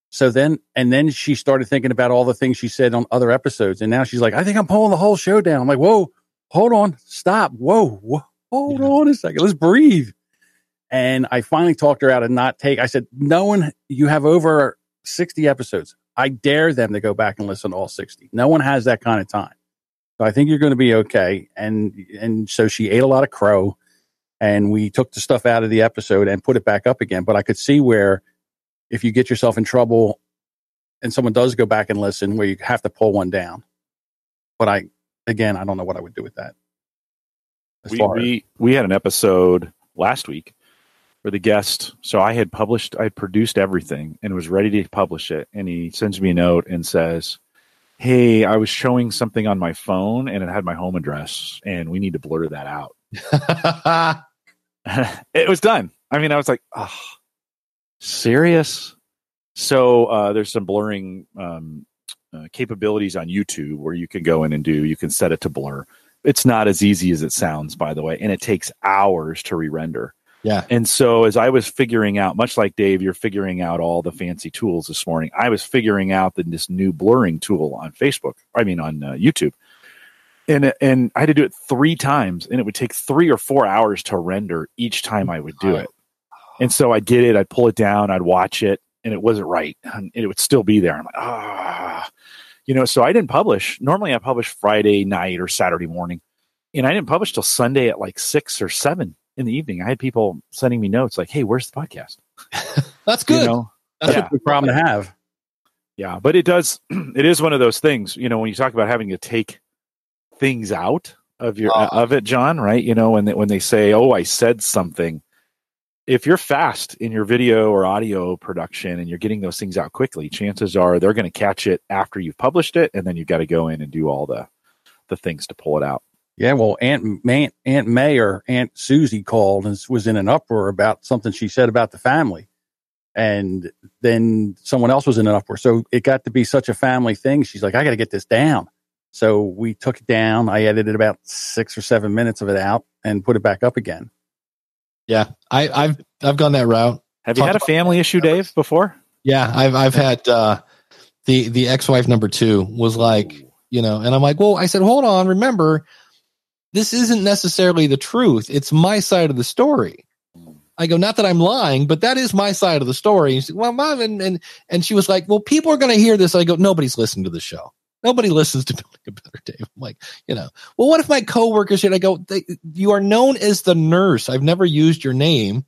So then, and then she started thinking about all the things she said on other episodes. And now she's like, I think I'm pulling the whole show down. I'm like, whoa, hold on, stop. Whoa, whoa hold yeah. on a second. Let's breathe. And I finally talked her out of not take. I said, no one, you have over 60 episodes. I dare them to go back and listen to all 60. No one has that kind of time. So I think you're going to be okay. And, and so she ate a lot of crow and we took the stuff out of the episode and put it back up again. But I could see where if you get yourself in trouble and someone does go back and listen where you have to pull one down. But I, again, I don't know what I would do with that. We, we, we had an episode last week where the guest, so I had published, I had produced everything and was ready to publish it. And he sends me a note and says, Hey, I was showing something on my phone and it had my home address and we need to blur that out. [LAUGHS] [LAUGHS] it was done. I mean, I was like, oh, serious? So uh, there's some blurring um, uh, capabilities on YouTube where you can go in and do, you can set it to blur. It's not as easy as it sounds, by the way, and it takes hours to re render. Yeah. And so as I was figuring out, much like Dave, you're figuring out all the fancy tools this morning. I was figuring out the, this new blurring tool on Facebook. I mean, on uh, YouTube. And, and I had to do it three times and it would take three or four hours to render each time I would do it. And so I did it. I'd pull it down. I'd watch it and it wasn't right. And it would still be there. I'm like, ah, you know, so I didn't publish. Normally I publish Friday night or Saturday morning. And I didn't publish till Sunday at like six or seven in the evening. I had people sending me notes like, "Hey, where's the podcast?" [LAUGHS] That's good. You know? That's yeah. a good problem to have. Yeah, but it does. [CLEARS THROAT] It is one of those things. You know, when you talk about having to take things out of your uh, of it, John. Right? You know, when they, when they say, "Oh, I said something," if you're fast in your video or audio production and you're getting those things out quickly, chances are they're going to catch it after you've published it, and then you've got to go in and do all the the things to pull it out. Yeah, well, Aunt May, Aunt May or Aunt Susie called and was in an uproar about something she said about the family, and then someone else was in an uproar. So it got to be such a family thing. She's like, "I got to get this down." So we took it down. I edited about six or seven minutes of it out and put it back up again. Yeah, I, have I've gone that route. Have you had a family issue, Dave, before? Yeah, I've I've had uh, the the ex wife number two was like, you know, and I'm like, well, I said, hold on, remember this isn't necessarily the truth. It's my side of the story. I go, not that I'm lying, but that is my side of the story. And she said, well, mom, and, and, and she was like, well, people are going to hear this. I go, nobody's listening to the show. Nobody [LAUGHS] listens to Building a Better Dave. I'm like, you know, well, what if my coworkers should? I go, they, you are known as the nurse. I've never used your name.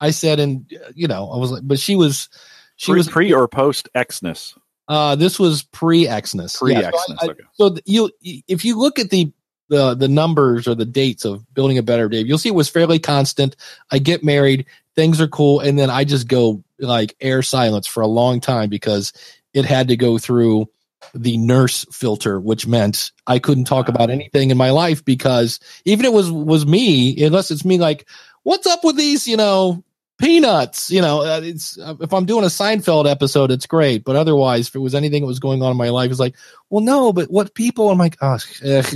I said, and you know, I was like, but she was, she pre, was pre or post Xness. Uh, this was pre Xness. Pre Xness. Yeah, so, okay. so you, if you look at the the the numbers or the dates of building a better Dave, you'll see it was fairly constant. I get married, things are cool, and then I just go like air silence for a long time because it had to go through the nurse filter, which meant I couldn't talk about anything in my life because even it was was me, unless it's me, like what's up with these, you know, peanuts, you know, uh, it's uh, if I'm doing a Seinfeld episode, it's great, but otherwise, if it was anything that was going on in my life, it's like, well, no, but what people? I'm like, oh,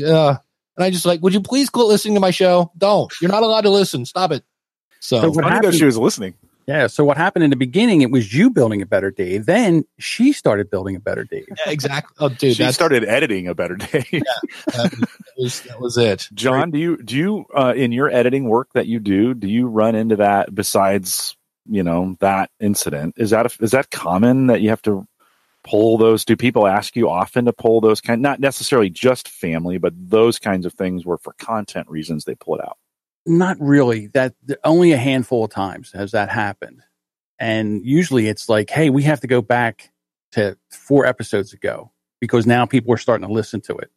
uh, and I just like, would you please quit listening to my show? Don't. You're not allowed to listen. Stop it. So, so what happened, she was listening. Yeah. So what happened in the beginning? It was you building a better day. Then she started building a better day. Yeah, exactly. Oh, dude, she started editing a better day. yeah, that was, that was it. John, do you do you uh, in your editing work that you do? Do you run into that besides you know that incident? Is that a, is that common that you have to pull those? Do people ask you often to pull those kind? Not necessarily just family, but those kinds of things were for content reasons they pull it out. Not really. That only a handful of times has that happened, and usually it's like, hey, we have to go back to four episodes ago because now people are starting to listen to it.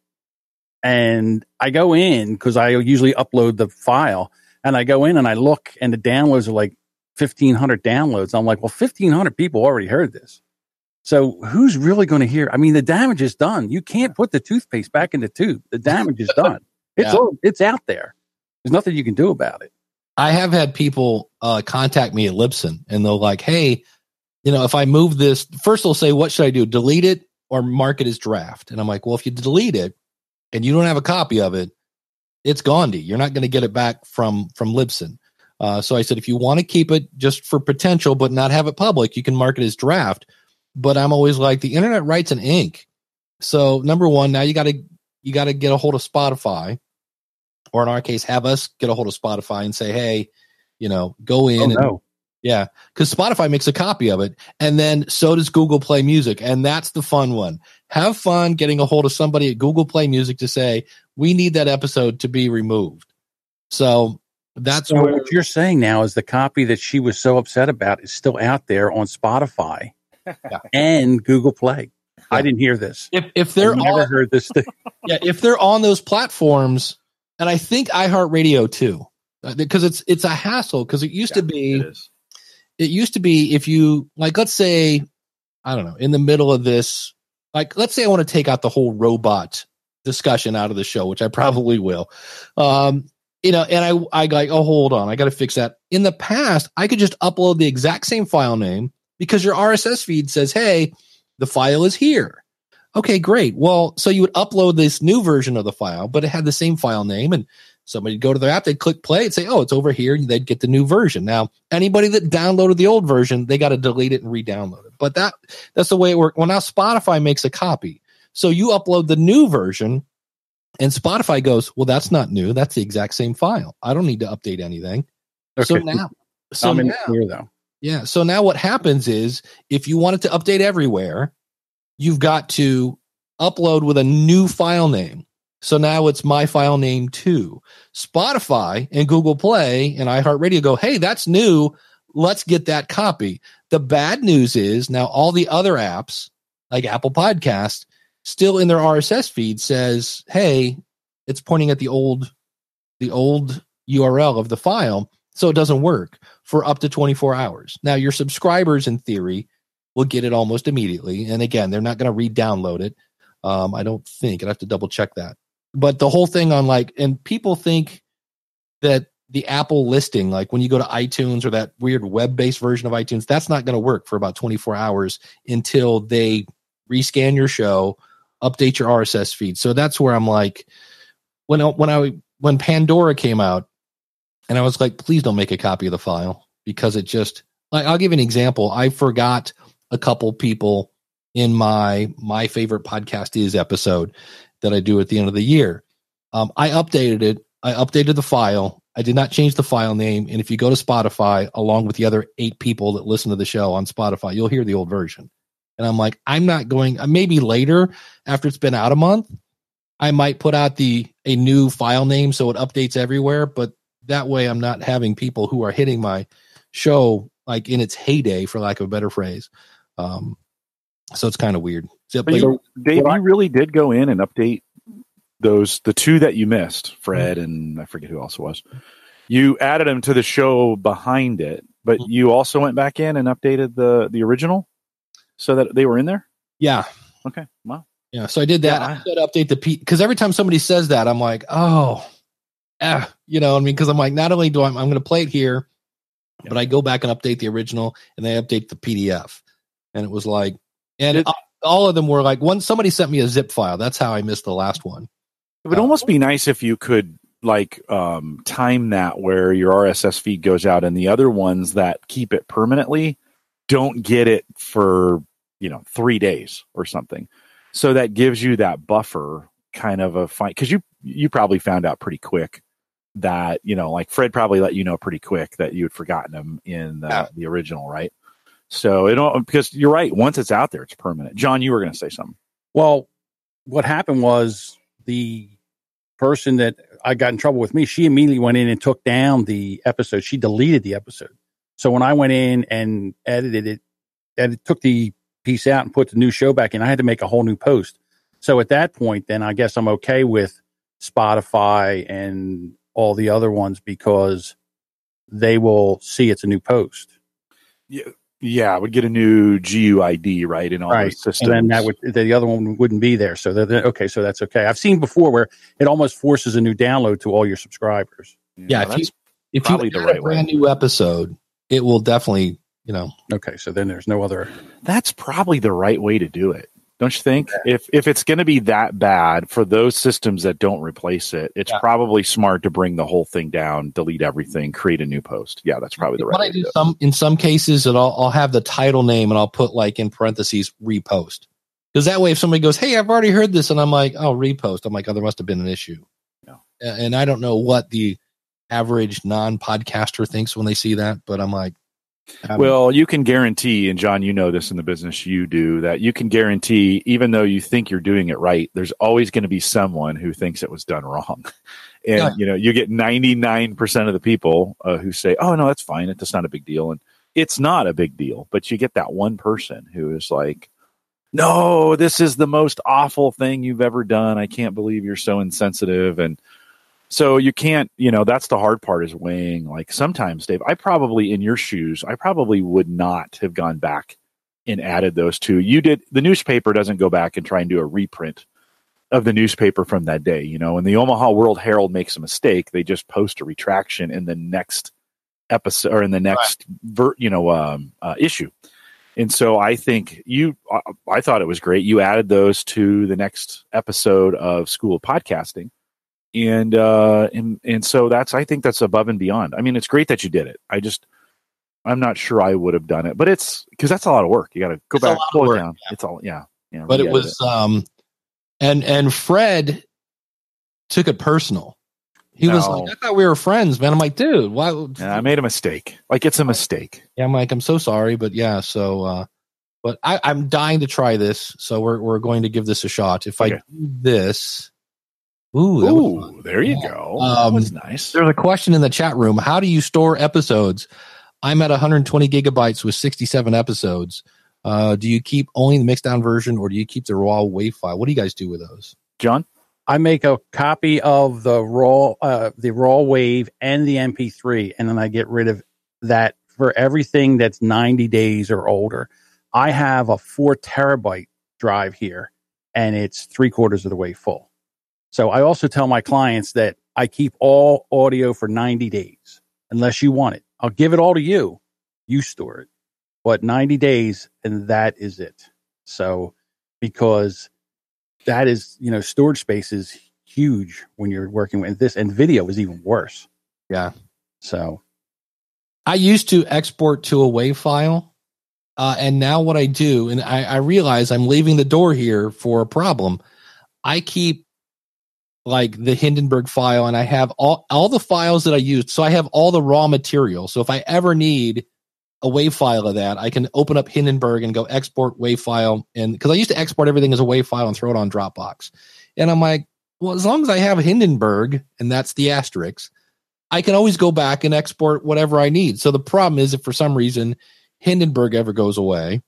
And I go in because I usually upload the file, and I go in and I look, and the downloads are like 1500 downloads. I'm like, well, 1500 people already heard this. So who's really going to hear? I mean, the damage is done. You can't put the toothpaste back in the tube. The damage is done. [LAUGHS] It's yeah. all, it's out there. There's nothing you can do about it. I have had people uh, contact me at Libsyn and they'll like, hey, you know, if I move this, first they'll say, what should I do? Delete it or mark it as draft? And I'm like, well, if you delete it and you don't have a copy of it, it's Gandhi. You're not going to get it back from from Libsyn. Uh, so I said, if you want to keep it just for potential, but not have it public, you can mark it as draft but I'm always like the internet writes in ink. So number one, now you got to you got to get a hold of Spotify, or in our case, have us get a hold of Spotify and say, hey, you know, go oh, in Oh, and no. yeah, because Spotify makes a copy of it, and then so does Google Play Music, and that's the fun one. Have fun getting a hold of somebody at Google Play Music to say we need that episode to be removed. So that's So where what you're saying now is the copy that she was so upset about is still out there on Spotify and Google Play. I didn't hear this. if if they're I've never on, heard this thing. [LAUGHS] yeah if they're on those platforms, and I think iHeartRadio too, because it's it's a hassle because it used to be It is. it used to be if you like let's say i don't know in the middle of this like let's say i want to take out the whole robot discussion out of the show which i probably will um you know and i i like oh hold on i got to fix that in the past i could just upload the exact same file name because your rss feed says hey the file is here. Okay great. Well so you would upload this new version of the file but it had the same file name and somebody'd go to their app they'd click play and say oh it's over here and they'd get the new version. Now anybody that downloaded the old version they got to delete it and re-download it. But that that's the way it worked. Well now spotify makes a copy. So you upload the new version and spotify goes well that's not new. That's the exact same file. I don't need to update anything. So now so I'm in now, clear though. Yeah. So now what happens is if you want it to update everywhere, you've got to upload with a new file name. So now it's my file name too. Spotify and Google Play and iHeartRadio go, hey, that's new. Let's get that copy. The bad news is now all the other apps like Apple Podcast still in their RSS feed says, hey, it's pointing at the old the old URL of the file. So it doesn't work for up to 24 hours. Now, your subscribers, in theory, will get it almost immediately. And again, they're not going to re download it. Um, I don't think. I'd have to double check that. But the whole thing on like, and people think that the Apple listing, like when you go to iTunes or that weird web based version of iTunes, that's not going to work for about 24 hours until they rescan your show, update your RSS feed. So that's where I'm like, when when I when Pandora came out, and I was like, please don't make a copy of the file because it just like I'll give an example. I forgot a couple people in my my favorite podcast is episode that I do at the end of the year. Um, I updated it. I updated the file. I did not change the file name. And if you go to Spotify, along with the other eight people that listen to the show on Spotify, you'll hear the old version. And I'm like, I'm not going. uh, Maybe later, after it's been out a month, I might put out the a new file name so it updates everywhere. But that way, I'm not having people who are hitting my show like in its heyday, for lack of a better phrase. Um, so it's kind of weird. So, But you, Dave, you really did go in and update those the two that you missed, Fred and I forget who else it was. You added them to the show behind it, but Mhm. you also went back in and updated the the original so that they were in there. yeah, Okay, wow. Yeah, so I did that. Yeah, I I- said update the P because every time somebody says that, I'm like, oh, eh, you know, I mean, because I'm like, not only do I, I'm going to play it here, but I go back and update the original and they update the PDF, and it was like, and It- it, all of them were like, one somebody sent me a zip file. That's how I missed the last one. It would Uh, almost be nice if you could like um, time that where your RSS feed goes out and the other ones that keep it permanently don't get it for you know three days or something. So that gives you that buffer kind of a fight because you you probably found out pretty quick that you know like Fred probably let you know pretty quick that you had forgotten them in the, Yeah. the original, right? So it don't because you're right. Once it's out there, it's permanent. John, you were going to say something. Well, what happened was the person that I got in trouble with me, she immediately went in and took down the episode. She deleted the episode. So when I went in and edited it, and it took the piece out and put the new show back in, I had to make a whole new post. So at that point, then I guess I'm okay with Spotify and all the other ones because they will see it's a new post. Yeah, I would get a new GUID right in all Right. those systems. And then that would the other one wouldn't be there. So they're, they're- okay, so that's okay. I've seen before where it almost forces a new download to all your subscribers. Yeah, if you if you the right a brand new episode, it will definitely, you know, Okay, so then there's no other. that's probably the right way to do it. Don't you think? If if it's going to be that bad for those systems that don't replace it, it's Yeah. probably smart to bring the whole thing down, delete everything, create a new post. Yeah, that's probably the right what I do it. some in some cases that I'll, I'll have the title name and I'll put like in parentheses repost because that way if somebody goes hey I've already heard this and I'm like oh repost I'm like oh there must have been an issue Yeah. And I don't know what the average non podcaster thinks when they see that but I'm like um, Well, you can guarantee, and John, you know this in the business you do, that you can guarantee, even though you think you're doing it right, there's always going to be someone who thinks it was done wrong. [LAUGHS] And, Yeah. you know, you get 99% of the people uh, who say, oh, no, that's fine. It's not a big deal. And it's not a big deal. But you get that one person who is like, no, this is the most awful thing you've ever done. I can't believe you're so insensitive. And, so you can't, you know, that's the hard part is weighing. Like sometimes, Dave, I probably in your shoes, I probably would not have gone back and added those two. You did the newspaper doesn't go back and try and do a reprint of the newspaper from that day. You know, when the Omaha World Herald makes a mistake, they just post a retraction in the next episode or in the next ver, you know um, uh, issue. And so I think you, I, I thought it was great. You added those to the next episode of School of Podcasting and uh and and so that's i think that's above and beyond. I mean it's great that you did it. I just i'm not sure i would have done it but it's because that's a lot of work. You got to go It's back pull work, it down. it's all yeah yeah but it was um and and Fred took it personal. He was like I thought we were friends man. I'm like dude why yeah, i made a mistake. Like it's a mistake. Yeah, I'm like, I'm so sorry, but yeah, so uh but I, I'm dying to try this, so we're we're going to give this a shot. If I do this, ooh, that was fun. Ooh, there you Yeah. go Um, that was nice there's a question in the chat room. How do you store episodes? I'm at 120 gigabytes with 67 episodes. Uh, do you keep only the mixed down version, or do you keep the raw wave file? What do you guys do with those? john I make a copy of the raw, uh, the raw wave and the MP3, and then I get rid of that for everything that's 90 days or older. I have a four terabyte drive here, and it's three quarters of the way full. So I also tell my clients that I keep all audio for 90 days, unless you want it. I'll give it all to you. You store it, but 90 days, and that is it. So because that is you know storage space is huge when you're working with this and video is even worse Yeah. so I used to export to a WAV file. Uh, and now what I do, and I, I realize I'm leaving the door here for a problem. I keep like the Hindenburg file and I have all, all the files that I used. So I have all the raw material. So if I ever need a WAV file of that, I can open up Hindenburg and go export WAV file. And because I used to export everything as a WAV file and throw it on Dropbox. And I'm like, well, as long as I have Hindenburg and that's the asterisk, I can always go back and export whatever I need. So the problem is if for some reason Hindenburg ever goes away,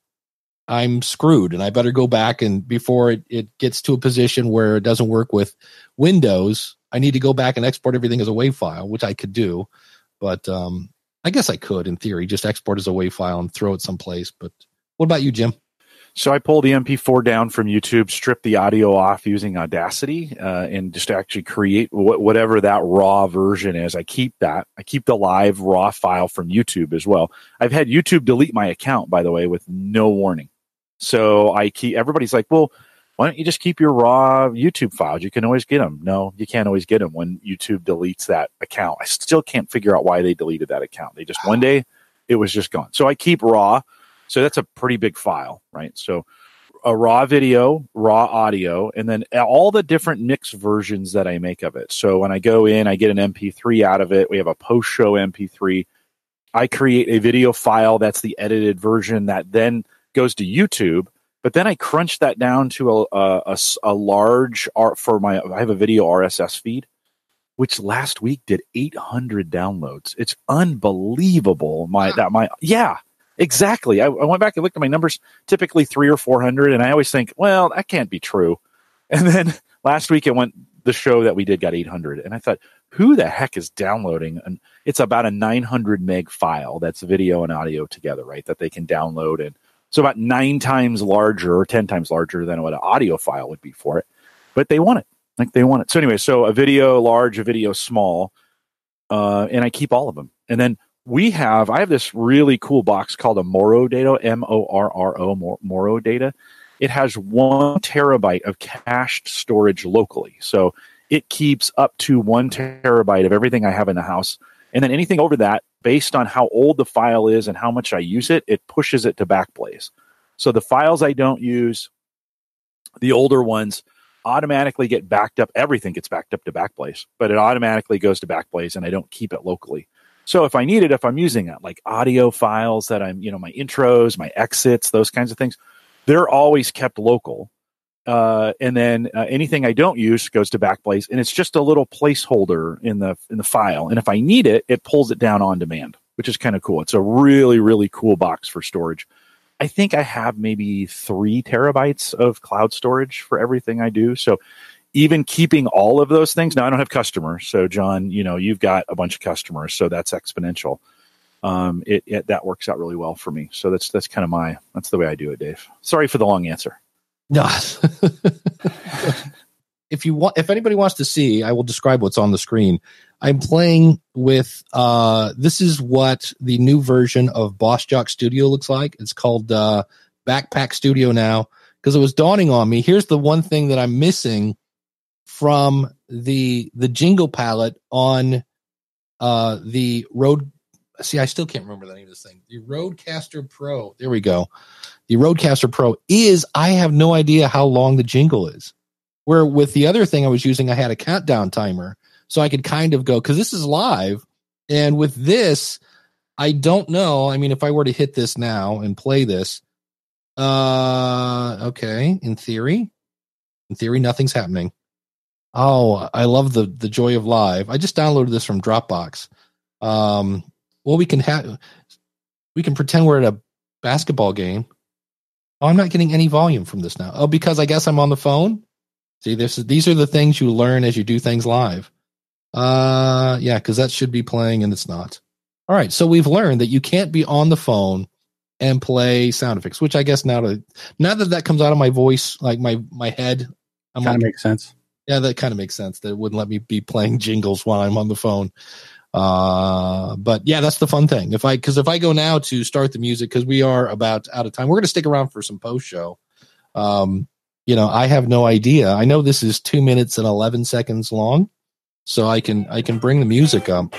I'm screwed and I better go back and before it, it gets to a position where it doesn't work with Windows, I need to go back and export everything as a WAV file, which I could do. But um, I guess I could in theory just export as a WAV file and throw it someplace. But what about you, Jim? So I pulled the MP4 down from YouTube, stripped the audio off using Audacity, uh, and just actually create wh- whatever that raw version is. I keep that. I keep the live raw file from YouTube as well. I've had YouTube delete my account, by the way, with no warning. So I keep. Everybody's like, "Well, why don't you just keep your raw YouTube files? You can always get them." No, you can't always get them when YouTube deletes that account. I still can't figure out why they deleted that account. They just one day it was just gone. So I keep raw. So that's a pretty big file, right? So a raw video, raw audio, and then all the different mix versions that I make of it. So when I go in, I get an MP3 out of it. We have a post show MP3. I create a video file that's the edited version that then goes to YouTube. But then I crunch that down to a a large art for my. I have a video RSS feed, which last week did 800 downloads. It's unbelievable. My that my yeah exactly. I, I went back and looked at my numbers. Typically three or 400, and I always think, well, that can't be true. [LAUGHS] And then last week it went. The show that we did got 800, and I thought, who the heck is downloading? And it's about a 900 meg file that's video and audio together, right? That they can download and so about nine times larger or 10 times larger than what an audio file would be for it. But they want it. Like they want it. So anyway, so a video large, a video small, uh, and I keep all of them. And then we have, I have this really cool box called a Morro Data, M O R R O, Mor- Morro Data. it has one terabyte of cached storage locally. So it keeps up to one terabyte of everything I have in the house. And then anything over that, based on how old the file is and how much I use it, it pushes it to Backblaze. So the files I don't use, the older ones, automatically get backed up. Everything gets backed up to Backblaze, but it automatically goes to Backblaze and I don't keep it locally. So if I need it, if I'm using it, like audio files that I'm, you know, my intros, my exits, those kinds of things, they're always kept local. Uh, and then uh, anything I don't use goes to Backblaze, and it's just a little placeholder in the in the file. And if I need it, it pulls it down on demand, which is kind of cool. It's a really really cool box for storage. I think I have maybe three terabytes of cloud storage for everything I do. So even keeping all of those things now, I don't have customers. So John, you know, you've got a bunch of customers, so that's exponential. Um, it, it that works out really well for me. So that's that's kind of my that's the way I do it, Dave. Sorry for the long answer. No. if you want, if anybody wants to see, I will describe what's on the screen. I'm playing with. Uh, this is what the new version of Boss Jock Studio looks like. It's called uh, Backpack Studio now because it was dawning on me. Here's the one thing that I'm missing from the the jingle palette on uh, the Rode. See, I still can't remember the name of this thing. The RodeCaster Pro. There we go the RodeCaster Pro is I have no idea how long the jingle is. Where with the other thing I was using, I had a countdown timer. So I could kind of go, because this is live. And with this, I don't know. I mean, if I were to hit this now and play this, uh, okay, in theory, in theory, nothing's happening. Oh, I love the the joy of live. I just downloaded this from Dropbox. Um, well, we can have we can pretend we're at a basketball game. Oh, I'm not getting any volume from this now. Oh, because I guess I'm on the phone. See, this is, these are the things you learn as you do things live. Uh, yeah, because that should be playing and it's not. All right, so we've learned that you can't be on the phone and play sound effects, which I guess now to now that that comes out of my voice, like my my head, I'm kind of makes sense. Yeah, that kind of makes sense. That wouldn't let me be playing jingles while I'm on the phone. Uh, but yeah, that's the fun thing. If I, cause if I go now to start the music, cause we are about out of time, we're going to stick around for some post show. Um, you know, I have no idea. I know this is two minutes and 11 seconds long, so I can, I can bring the music up,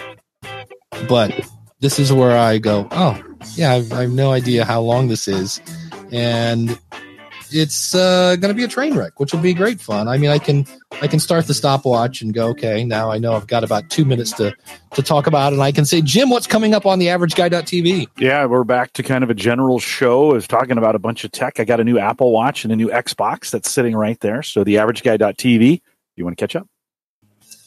but this is where I go, oh, yeah, I've, I have no idea how long this is. And it's uh, going to be a train wreck, which will be great fun. I mean, I can I can start the stopwatch and go, okay, now I know I've got about two minutes to to talk about, and I can say, Jim, what's coming up on the Average Guy.tv? Yeah, we're back to kind of a general show of talking about a bunch of tech. I got a new Apple Watch and a new Xbox that's sitting right there. So the Average Guy.tv. You want to catch up?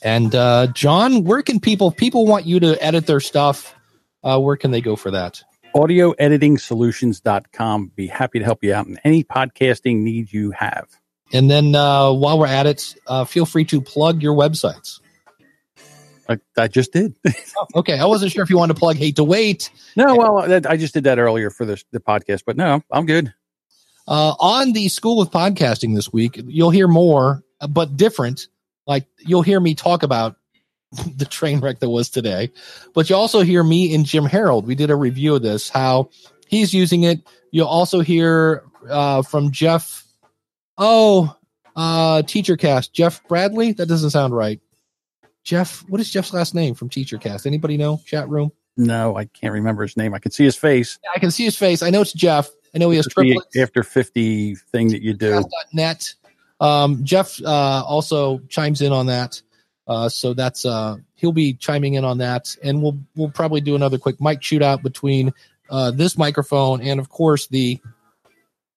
And uh, John, where can people people want you to edit their stuff? Uh, where can they go for that? audioeditingsolutions.com. Be happy to help you out in any podcasting needs you have. And then uh, while we're at it, uh, feel free to plug your websites. I, I just did. [LAUGHS] okay, I wasn't sure if you wanted to plug Hate to Wait. No, well, I just did that earlier for the, the podcast, but no, I'm good. Uh, on the School of Podcasting this week, you'll hear more, but different. Like you'll hear me talk about [LAUGHS] the train wreck that was today. But you also hear me and Jim Harold. We did a review of this, how he's using it. You'll also hear uh, from Jeff. Oh, uh, Teacher Cast. Jeff Bradley? That doesn't sound right. Jeff, what is Jeff's last name from Teacher Cast? Anybody know? Chat room? No, I can't remember his name. I can see his face. I can see his face. I know it's Jeff. I know he has triplets. After 50 thing that you do. Net. Um, Jeff uh, also chimes in on that. Uh, so that's uh, he'll be chiming in on that, and we'll we'll probably do another quick mic shootout between uh, this microphone and of course the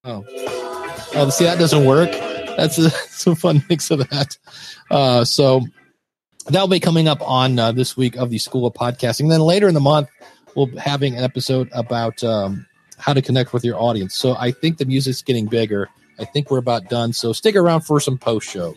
oh oh see that doesn't work. [LAUGHS] That's a, fun mix of that. Uh, so that'll be coming up on uh, this week of the School of Podcasting. Then later in the month, we'll be having an episode about um, how to connect with your audience. So I think the music's getting bigger. I think we're about done. So stick around for some post show.